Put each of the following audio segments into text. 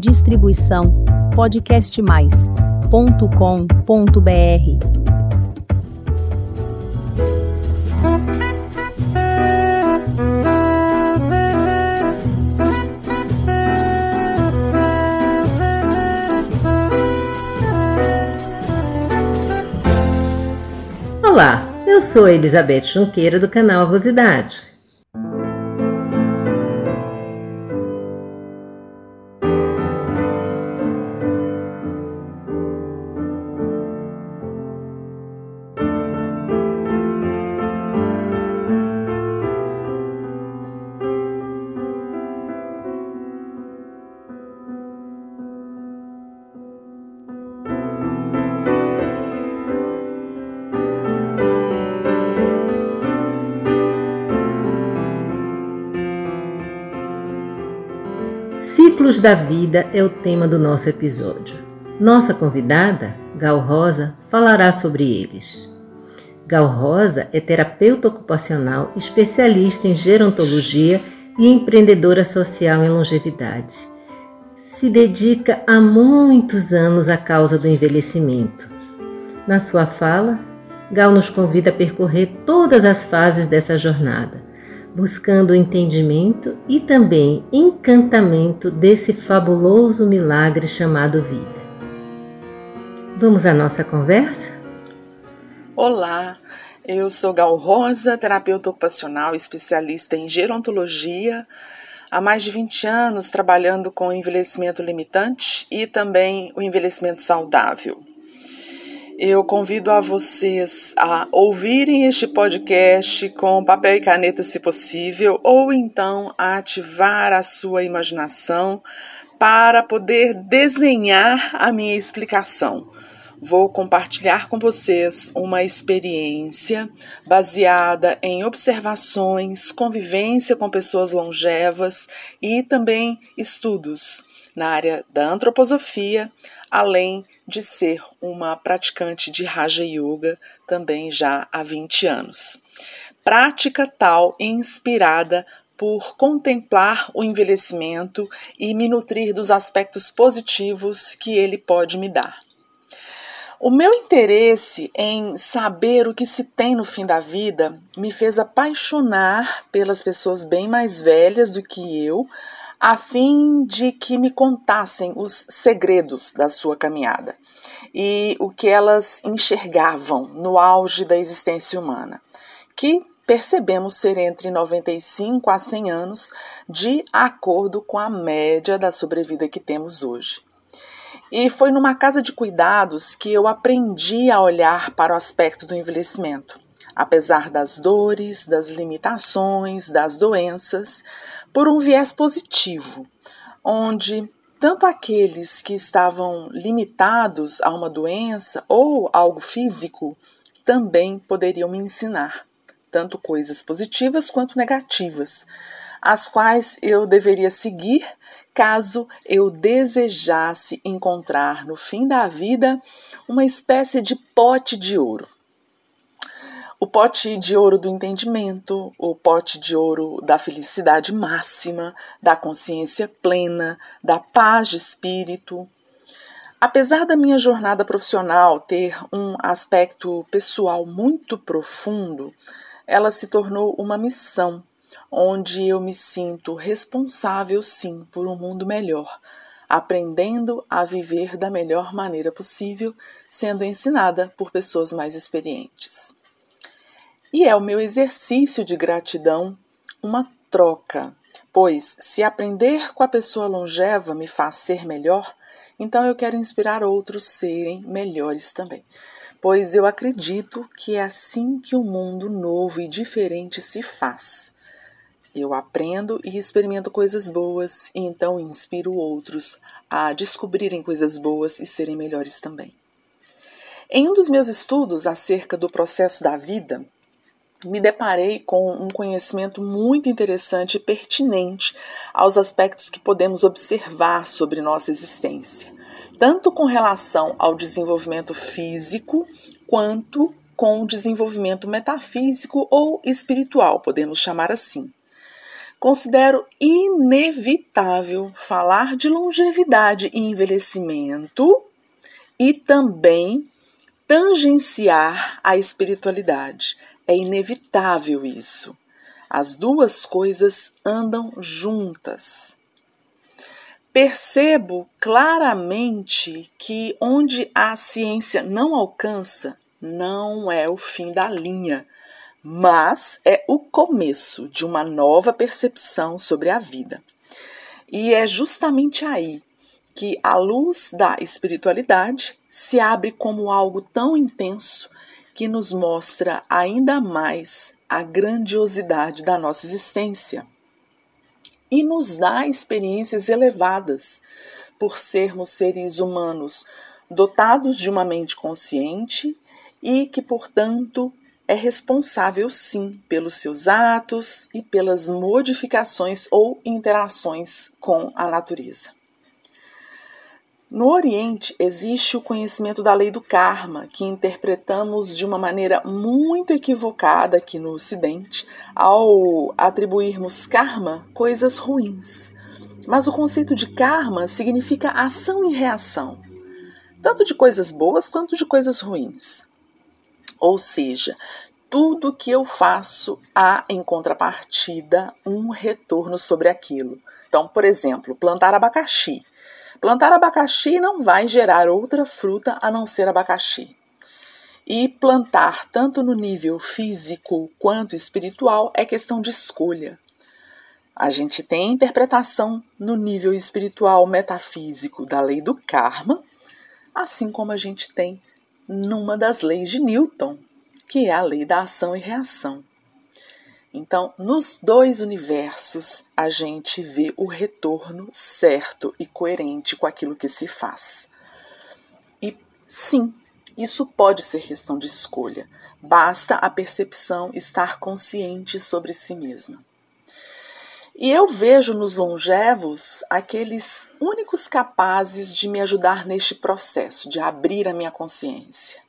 Distribuição podcastmais.com.br. Olá, eu sou Elizabeth Junqueira do canal Rosidade. Ciclos da vida é o tema do nosso episódio. Nossa convidada, Gal Rosa, falará sobre eles. Gal Rosa é terapeuta ocupacional, especialista em gerontologia e empreendedora social em longevidade. Se dedica há muitos anos à causa do envelhecimento. Na sua fala, Gal nos convida a percorrer todas as fases dessa jornada buscando o entendimento e também encantamento desse fabuloso milagre chamado vida. Vamos à nossa conversa? Olá, eu sou Gal Rosa, terapeuta ocupacional especialista em gerontologia, há mais de 20 anos trabalhando com envelhecimento limitante e também o envelhecimento saudável eu convido a vocês a ouvirem este podcast com papel e caneta, se possível, ou então a ativar a sua imaginação para poder desenhar a minha explicação. Vou compartilhar com vocês uma experiência baseada em observações, convivência com pessoas longevas e também estudos na área da antroposofia, além ser uma praticante de Raja Yoga também já há 20 anos. Prática tal inspirada por contemplar o envelhecimento e me nutrir dos aspectos positivos que ele pode me dar. O meu interesse em saber o que se tem no fim da vida me fez apaixonar pelas pessoas bem mais velhas do que eu, a fim de que me contassem os segredos da sua caminhada e o que elas enxergavam no auge da existência humana, que percebemos ser entre 95 a 100 anos, de acordo com a média da sobrevida que temos hoje. E foi numa casa de cuidados que eu aprendi a olhar para o aspecto do envelhecimento. Apesar das dores, das limitações, das doenças, por um viés positivo, onde tanto aqueles que estavam limitados a uma doença ou algo físico também poderiam me ensinar, tanto coisas positivas quanto negativas, as quais eu deveria seguir caso eu desejasse encontrar no fim da vida uma espécie de pote de ouro o pote de ouro do entendimento, o pote de ouro da felicidade máxima, da consciência plena, da paz de espírito. Apesar da minha jornada profissional ter um aspecto pessoal muito profundo, ela se tornou uma missão, onde eu me sinto responsável sim por um mundo melhor, aprendendo a viver da melhor maneira possível, sendo ensinada por pessoas mais experientes. E é o meu exercício de gratidão uma troca, pois se aprender com a pessoa longeva me faz ser melhor, então eu quero inspirar outros serem melhores também. Pois eu acredito que é assim que o um mundo novo e diferente se faz. Eu aprendo e experimento coisas boas e então inspiro outros a descobrirem coisas boas e serem melhores também. Em um dos meus estudos acerca do processo da vida, me deparei com um conhecimento muito interessante e pertinente aos aspectos que podemos observar sobre nossa existência, tanto com relação ao desenvolvimento físico quanto com o desenvolvimento metafísico ou espiritual, podemos chamar assim. considero inevitável falar de longevidade e envelhecimento e também tangenciar a espiritualidade. É inevitável isso. As duas coisas andam juntas. Percebo claramente que onde a ciência não alcança, não é o fim da linha, mas é o começo de uma nova percepção sobre a vida. E é justamente aí que a luz da espiritualidade se abre como algo tão intenso que nos mostra ainda mais a grandiosidade da nossa existência e nos dá experiências elevadas por sermos seres humanos dotados de uma mente consciente e que, portanto, é responsável sim pelos seus atos e pelas modificações ou interações com a natureza. No Oriente existe o conhecimento da lei do karma, que interpretamos de uma maneira muito equivocada aqui no Ocidente, ao atribuirmos karma coisas ruins. Mas o conceito de karma significa ação e reação, tanto de coisas boas quanto de coisas ruins. Ou seja, tudo que eu faço há em contrapartida um retorno sobre aquilo. Então, por exemplo, plantar abacaxi Plantar abacaxi não vai gerar outra fruta a não ser abacaxi. E plantar, tanto no nível físico quanto espiritual, é questão de escolha. A gente tem interpretação no nível espiritual metafísico da lei do karma, assim como a gente tem numa das leis de Newton, que é a lei da ação e reação. Então, nos dois universos, a gente vê o retorno certo e coerente com aquilo que se faz. E sim, isso pode ser questão de escolha. Basta a percepção estar consciente sobre si mesma. E eu vejo nos longevos aqueles únicos capazes de me ajudar neste processo, de abrir a minha consciência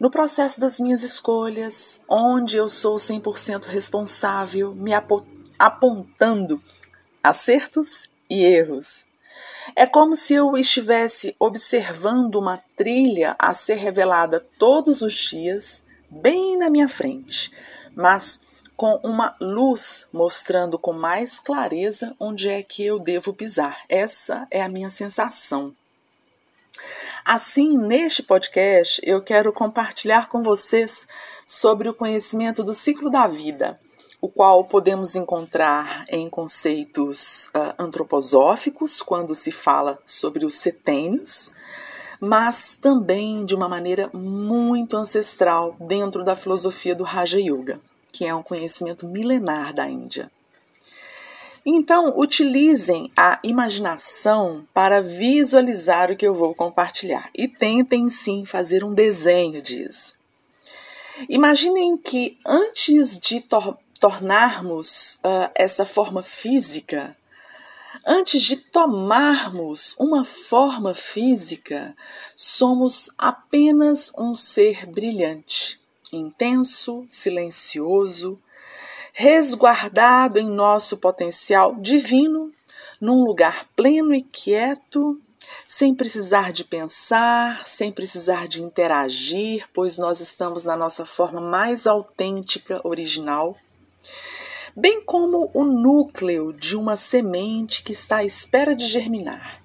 no processo das minhas escolhas, onde eu sou 100% responsável, me apontando acertos e erros. É como se eu estivesse observando uma trilha a ser revelada todos os dias, bem na minha frente, mas com uma luz mostrando com mais clareza onde é que eu devo pisar. Essa é a minha sensação. Assim, neste podcast, eu quero compartilhar com vocês sobre o conhecimento do ciclo da vida, o qual podemos encontrar em conceitos uh, antroposóficos, quando se fala sobre os setênios, mas também de uma maneira muito ancestral dentro da filosofia do Raja Yoga, que é um conhecimento milenar da Índia. Então, utilizem a imaginação para visualizar o que eu vou compartilhar e tentem sim fazer um desenho disso. Imaginem que antes de tor tornarmos uh, essa forma física, antes de tomarmos uma forma física, somos apenas um ser brilhante, intenso, silencioso, resguardado em nosso potencial divino, num lugar pleno e quieto, sem precisar de pensar, sem precisar de interagir, pois nós estamos na nossa forma mais autêntica, original, bem como o núcleo de uma semente que está à espera de germinar,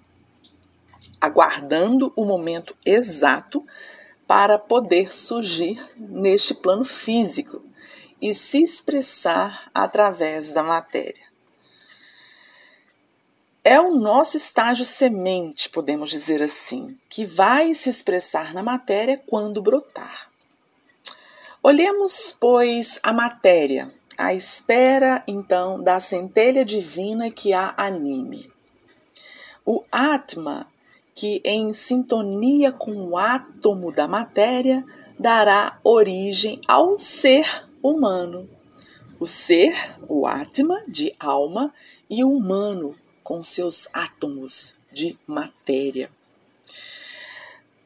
aguardando o momento exato para poder surgir neste plano físico e se expressar através da matéria. É o nosso estágio semente, podemos dizer assim, que vai se expressar na matéria quando brotar. Olhemos, pois, a matéria, à espera então da centelha divina que a anime. O Atma, que em sintonia com o átomo da matéria, dará origem ao ser humano. O ser, o Atma, de alma, e o humano, com seus átomos de matéria.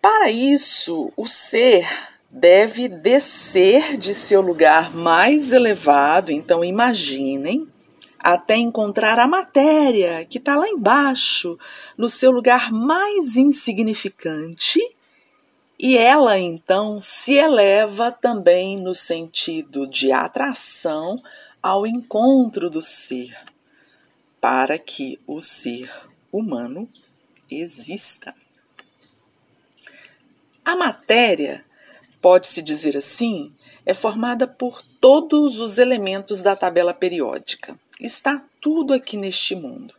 Para isso, o ser deve descer de seu lugar mais elevado, então imaginem, até encontrar a matéria que está lá embaixo, no seu lugar mais insignificante, e ela então se eleva também no sentido de atração ao encontro do ser, para que o ser humano exista. A matéria, pode-se dizer assim, é formada por todos os elementos da tabela periódica. Está tudo aqui neste mundo.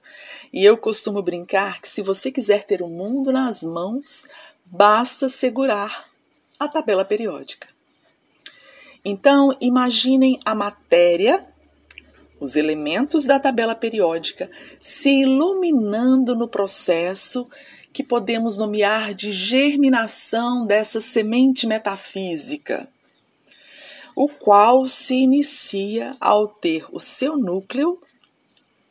E eu costumo brincar que se você quiser ter o mundo nas mãos, basta segurar a tabela periódica. Então, imaginem a matéria, os elementos da tabela periódica, se iluminando no processo que podemos nomear de germinação dessa semente metafísica, o qual se inicia ao ter o seu núcleo,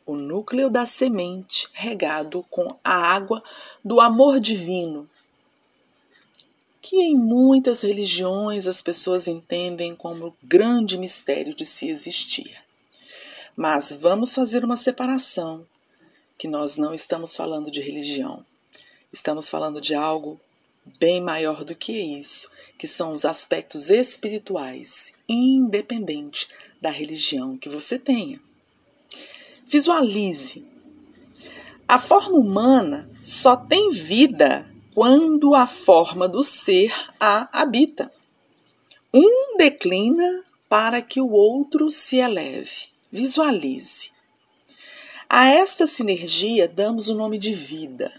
o núcleo da semente, regado com a água do amor divino, que em muitas religiões as pessoas entendem como grande mistério de se existir. Mas vamos fazer uma separação, que nós não estamos falando de religião. Estamos falando de algo bem maior do que isso, que são os aspectos espirituais, independente da religião que você tenha. Visualize. A forma humana só tem vida quando a forma do ser a habita. Um declina para que o outro se eleve. Visualize. A esta sinergia damos o nome de vida.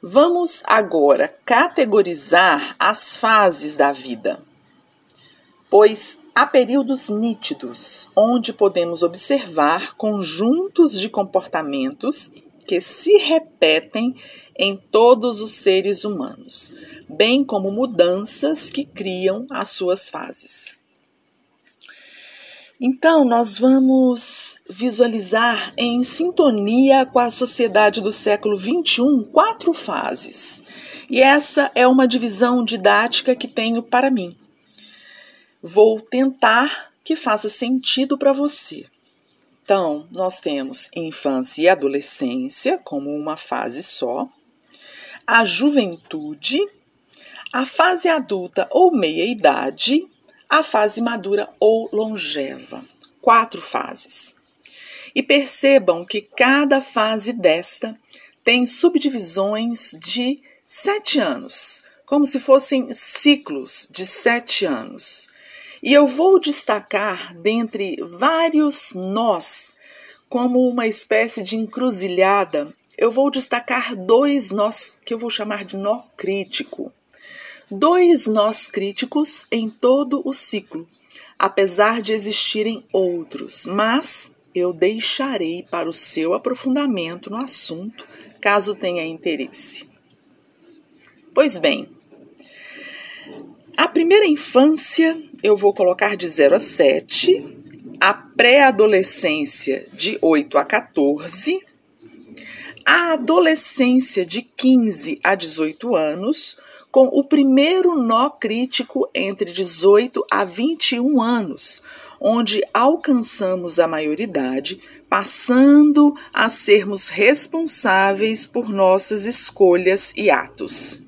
Vamos agora categorizar as fases da vida, pois há períodos nítidos onde podemos observar conjuntos de comportamentos que se repetem em todos os seres humanos, bem como mudanças que criam as suas fases. Então, nós vamos visualizar em sintonia com a sociedade do século XXI quatro fases. E essa é uma divisão didática que tenho para mim. Vou tentar que faça sentido para você. Então, nós temos infância e adolescência como uma fase só, a juventude, a fase adulta ou meia-idade, a fase madura ou longeva. Quatro fases. E percebam que cada fase desta tem subdivisões de sete anos, como se fossem ciclos de sete anos. E eu vou destacar dentre vários nós, como uma espécie de encruzilhada, eu vou destacar dois nós que eu vou chamar de nó crítico. Dois nós críticos em todo o ciclo, apesar de existirem outros, mas eu deixarei para o seu aprofundamento no assunto, caso tenha interesse. Pois bem, a primeira infância eu vou colocar de 0 a 7, a pré-adolescência de 8 a 14, a adolescência de 15 a 18 anos, com o primeiro nó crítico entre 18 a 21 anos, onde alcançamos a maioridade, passando a sermos responsáveis por nossas escolhas e atos.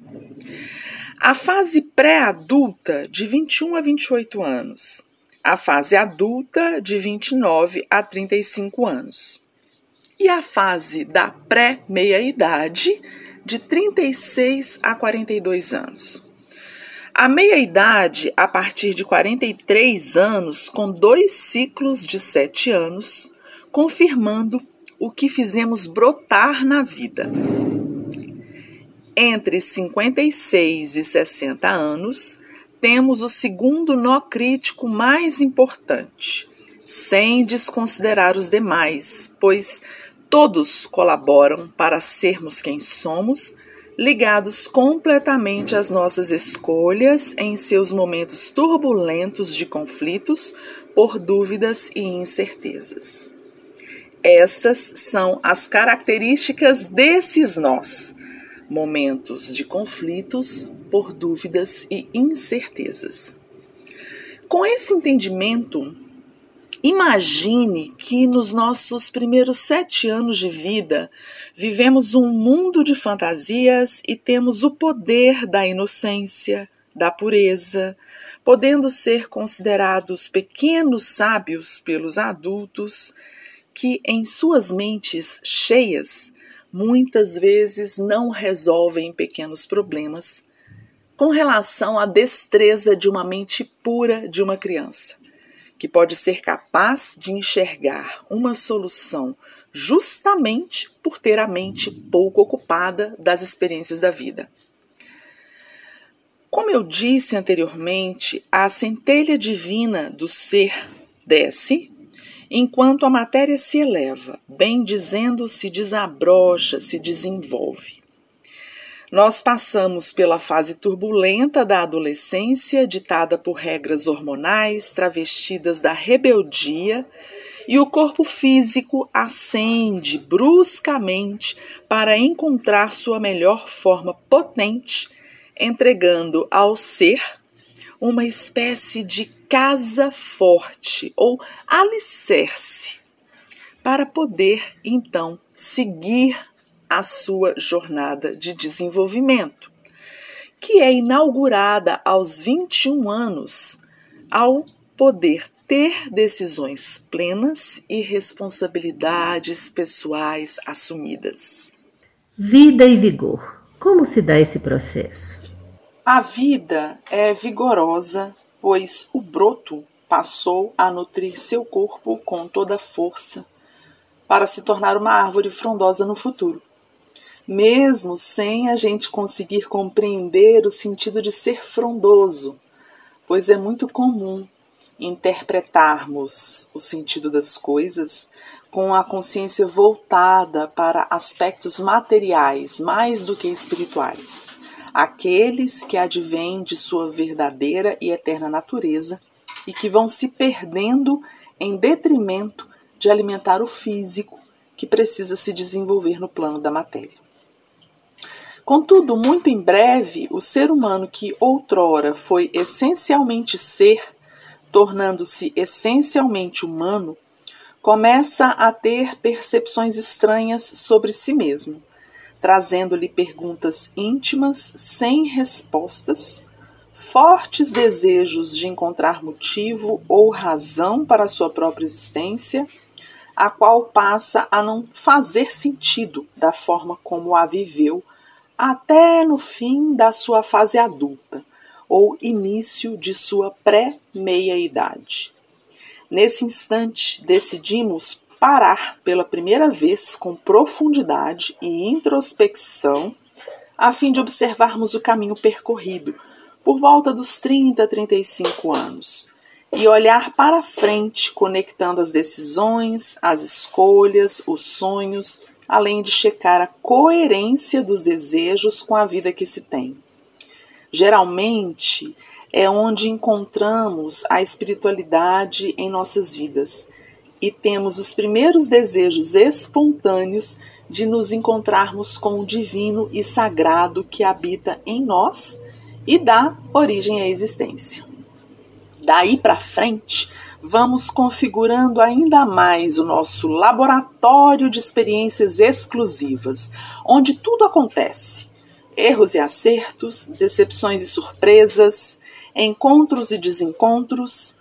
A fase pré-adulta, de 21 a 28 anos. A fase adulta, de 29 a 35 anos. E a fase da pré-meia-idade, de 36 a 42 anos. A meia-idade, a partir de 43 anos, com dois ciclos de sete anos, confirmando o que fizemos brotar na vida entre 56 e 60 anos, temos o segundo nó crítico mais importante, sem desconsiderar os demais, pois todos colaboram para sermos quem somos, ligados completamente às nossas escolhas em seus momentos turbulentos de conflitos por dúvidas e incertezas. Estas são as características desses nós momentos de conflitos por dúvidas e incertezas. Com esse entendimento, Imagine que nos nossos primeiros sete anos de vida vivemos um mundo de fantasias e temos o poder da inocência, da pureza, podendo ser considerados pequenos sábios pelos adultos que, em suas mentes cheias, muitas vezes não resolvem pequenos problemas com relação à destreza de uma mente pura de uma criança que pode ser capaz de enxergar uma solução justamente por ter a mente pouco ocupada das experiências da vida. Como eu disse anteriormente, a centelha divina do ser desce, enquanto a matéria se eleva, bem dizendo, se desabrocha, se desenvolve. Nós passamos pela fase turbulenta da adolescência, ditada por regras hormonais travestidas da rebeldia, e o corpo físico ascende bruscamente para encontrar sua melhor forma potente, entregando ao ser uma espécie de casa forte ou alicerce, para poder então seguir a sua jornada de desenvolvimento, que é inaugurada aos 21 anos, ao poder ter decisões plenas e responsabilidades pessoais assumidas. Vida e vigor. Como se dá esse processo? A vida é vigorosa, pois o broto passou a nutrir seu corpo com toda a força para se tornar uma árvore frondosa no futuro mesmo sem a gente conseguir compreender o sentido de ser frondoso, pois é muito comum interpretarmos o sentido das coisas com a consciência voltada para aspectos materiais mais do que espirituais, aqueles que advêm de sua verdadeira e eterna natureza e que vão se perdendo em detrimento de alimentar o físico que precisa se desenvolver no plano da matéria. Contudo, muito em breve, o ser humano que outrora foi essencialmente ser, tornando-se essencialmente humano, começa a ter percepções estranhas sobre si mesmo, trazendo-lhe perguntas íntimas sem respostas, fortes desejos de encontrar motivo ou razão para a sua própria existência, a qual passa a não fazer sentido da forma como a viveu até no fim da sua fase adulta ou início de sua pré-meia-idade. Nesse instante, decidimos parar pela primeira vez com profundidade e introspecção, a fim de observarmos o caminho percorrido por volta dos 30 35 anos e olhar para frente, conectando as decisões, as escolhas, os sonhos além de checar a coerência dos desejos com a vida que se tem. Geralmente é onde encontramos a espiritualidade em nossas vidas e temos os primeiros desejos espontâneos de nos encontrarmos com o divino e sagrado que habita em nós e dá origem à existência. Daí para frente, vamos configurando ainda mais o nosso laboratório de experiências exclusivas, onde tudo acontece: erros e acertos, decepções e surpresas, encontros e desencontros.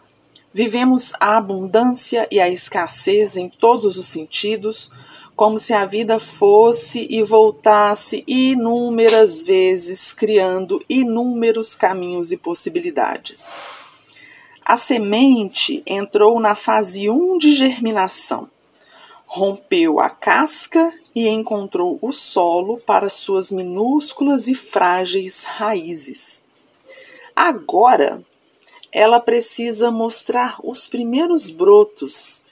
Vivemos a abundância e a escassez em todos os sentidos, como se a vida fosse e voltasse inúmeras vezes, criando inúmeros caminhos e possibilidades. A semente entrou na fase 1 de germinação. Rompeu a casca e encontrou o solo para suas minúsculas e frágeis raízes. Agora, ela precisa mostrar os primeiros brotos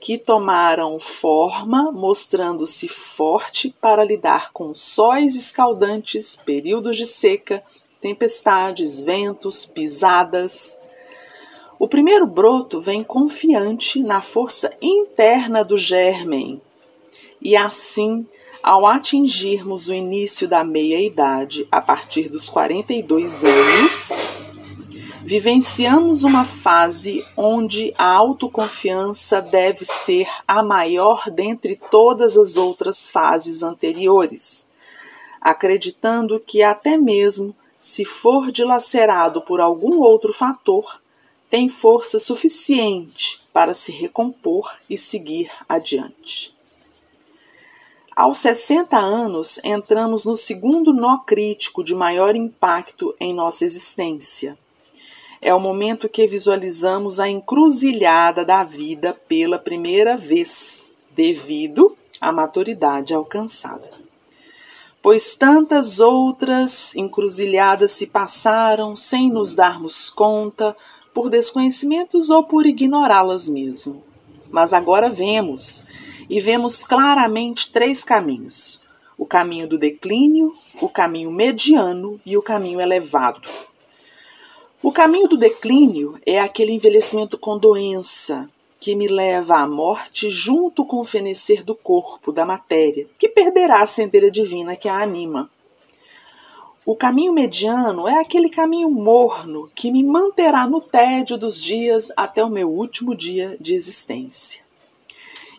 que tomaram forma, mostrando-se forte para lidar com sóis escaldantes, períodos de seca, tempestades, ventos, pisadas. O primeiro broto vem confiante na força interna do germen, e assim, ao atingirmos o início da meia-idade, a partir dos 42 anos, Vivenciamos uma fase onde a autoconfiança deve ser a maior dentre todas as outras fases anteriores, acreditando que até mesmo se for dilacerado por algum outro fator, tem força suficiente para se recompor e seguir adiante. Aos 60 anos, entramos no segundo nó crítico de maior impacto em nossa existência. É o momento que visualizamos a encruzilhada da vida pela primeira vez, devido à maturidade alcançada. Pois tantas outras encruzilhadas se passaram sem nos darmos conta, por desconhecimentos ou por ignorá-las mesmo. Mas agora vemos e vemos claramente três caminhos: o caminho do declínio, o caminho mediano e o caminho elevado. O caminho do declínio é aquele envelhecimento com doença que me leva à morte junto com o fenecer do corpo, da matéria, que perderá a centelha divina que a anima. O caminho mediano é aquele caminho morno que me manterá no tédio dos dias até o meu último dia de existência.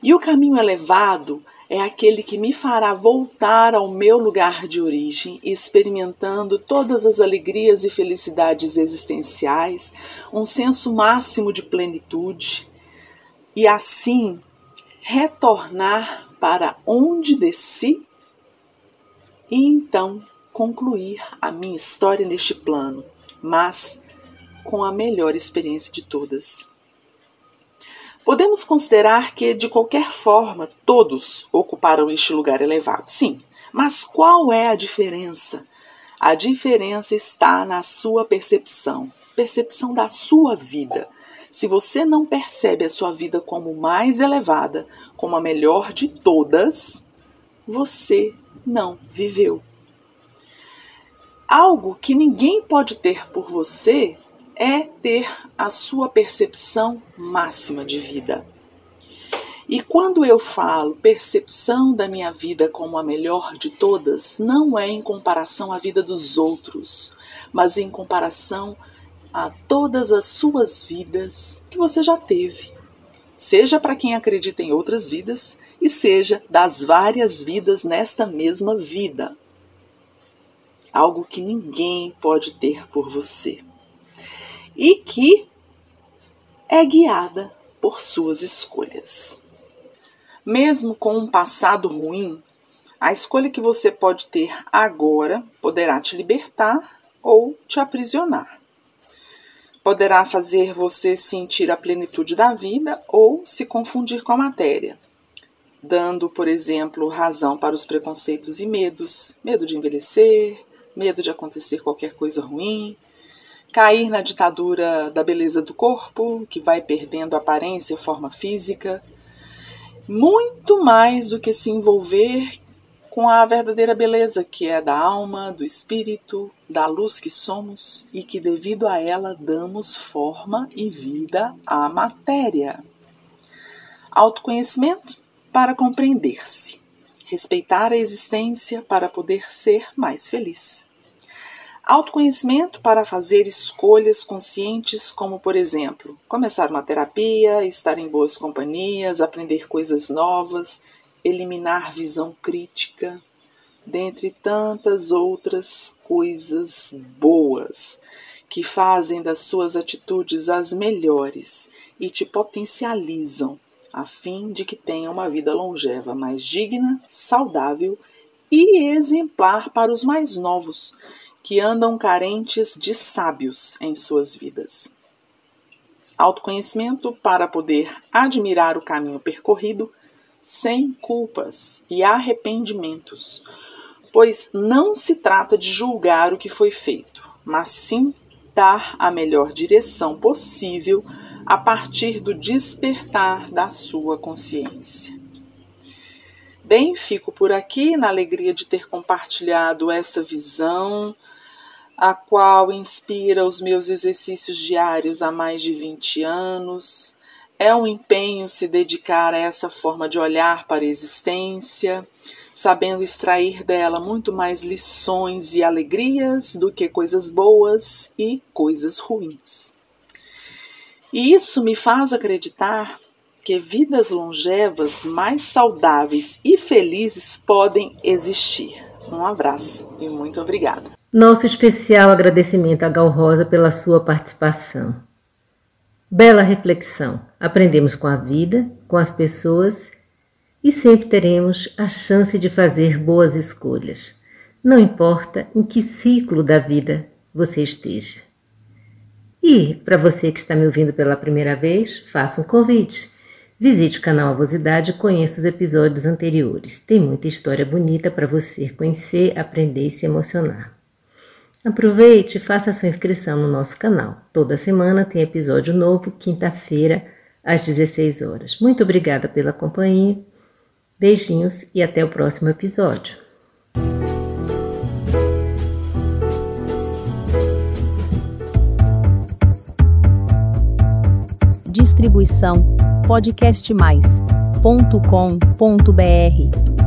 E o caminho elevado é aquele que me fará voltar ao meu lugar de origem, experimentando todas as alegrias e felicidades existenciais, um senso máximo de plenitude, e assim retornar para onde desci e então concluir a minha história neste plano, mas com a melhor experiência de todas. Podemos considerar que, de qualquer forma, todos ocuparão este lugar elevado. Sim, mas qual é a diferença? A diferença está na sua percepção, percepção da sua vida. Se você não percebe a sua vida como mais elevada, como a melhor de todas, você não viveu. Algo que ninguém pode ter por você é ter a sua percepção máxima de vida. E quando eu falo percepção da minha vida como a melhor de todas, não é em comparação à vida dos outros, mas em comparação a todas as suas vidas que você já teve. Seja para quem acredita em outras vidas e seja das várias vidas nesta mesma vida. Algo que ninguém pode ter por você e que é guiada por suas escolhas. Mesmo com um passado ruim, a escolha que você pode ter agora poderá te libertar ou te aprisionar. Poderá fazer você sentir a plenitude da vida ou se confundir com a matéria, dando, por exemplo, razão para os preconceitos e medos: medo de envelhecer, medo de acontecer qualquer coisa ruim, cair na ditadura da beleza do corpo, que vai perdendo aparência e forma física, muito mais do que se envolver com a verdadeira beleza que é da alma, do espírito, da luz que somos e que, devido a ela, damos forma e vida à matéria. Autoconhecimento para compreender-se, respeitar a existência para poder ser mais feliz. Autoconhecimento para fazer escolhas conscientes, como, por exemplo, começar uma terapia, estar em boas companhias, aprender coisas novas, eliminar visão crítica, dentre tantas outras coisas boas que fazem das suas atitudes as melhores e te potencializam, a fim de que tenha uma vida longeva mais digna, saudável e exemplar para os mais novos que andam carentes de sábios em suas vidas. Autoconhecimento para poder admirar o caminho percorrido sem culpas e arrependimentos, pois não se trata de julgar o que foi feito, mas sim dar a melhor direção possível a partir do despertar da sua consciência. Bem, fico por aqui na alegria de ter compartilhado essa visão a qual inspira os meus exercícios diários há mais de 20 anos. É um empenho se dedicar a essa forma de olhar para a existência, sabendo extrair dela muito mais lições e alegrias do que coisas boas e coisas ruins. E isso me faz acreditar que vidas longevas, mais saudáveis e felizes podem existir. Um abraço e muito obrigada. Nosso especial agradecimento a Gal Rosa pela sua participação. Bela reflexão. Aprendemos com a vida, com as pessoas e sempre teremos a chance de fazer boas escolhas. Não importa em que ciclo da vida você esteja. E, para você que está me ouvindo pela primeira vez, faça um convite. Visite o canal Avosidade e conheça os episódios anteriores. Tem muita história bonita para você conhecer, aprender e se emocionar. Aproveite e faça sua inscrição no nosso canal. Toda semana tem episódio novo, quinta-feira, às 16 horas. Muito obrigada pela companhia. Beijinhos e até o próximo episódio. Distribuição podcastmais.com.br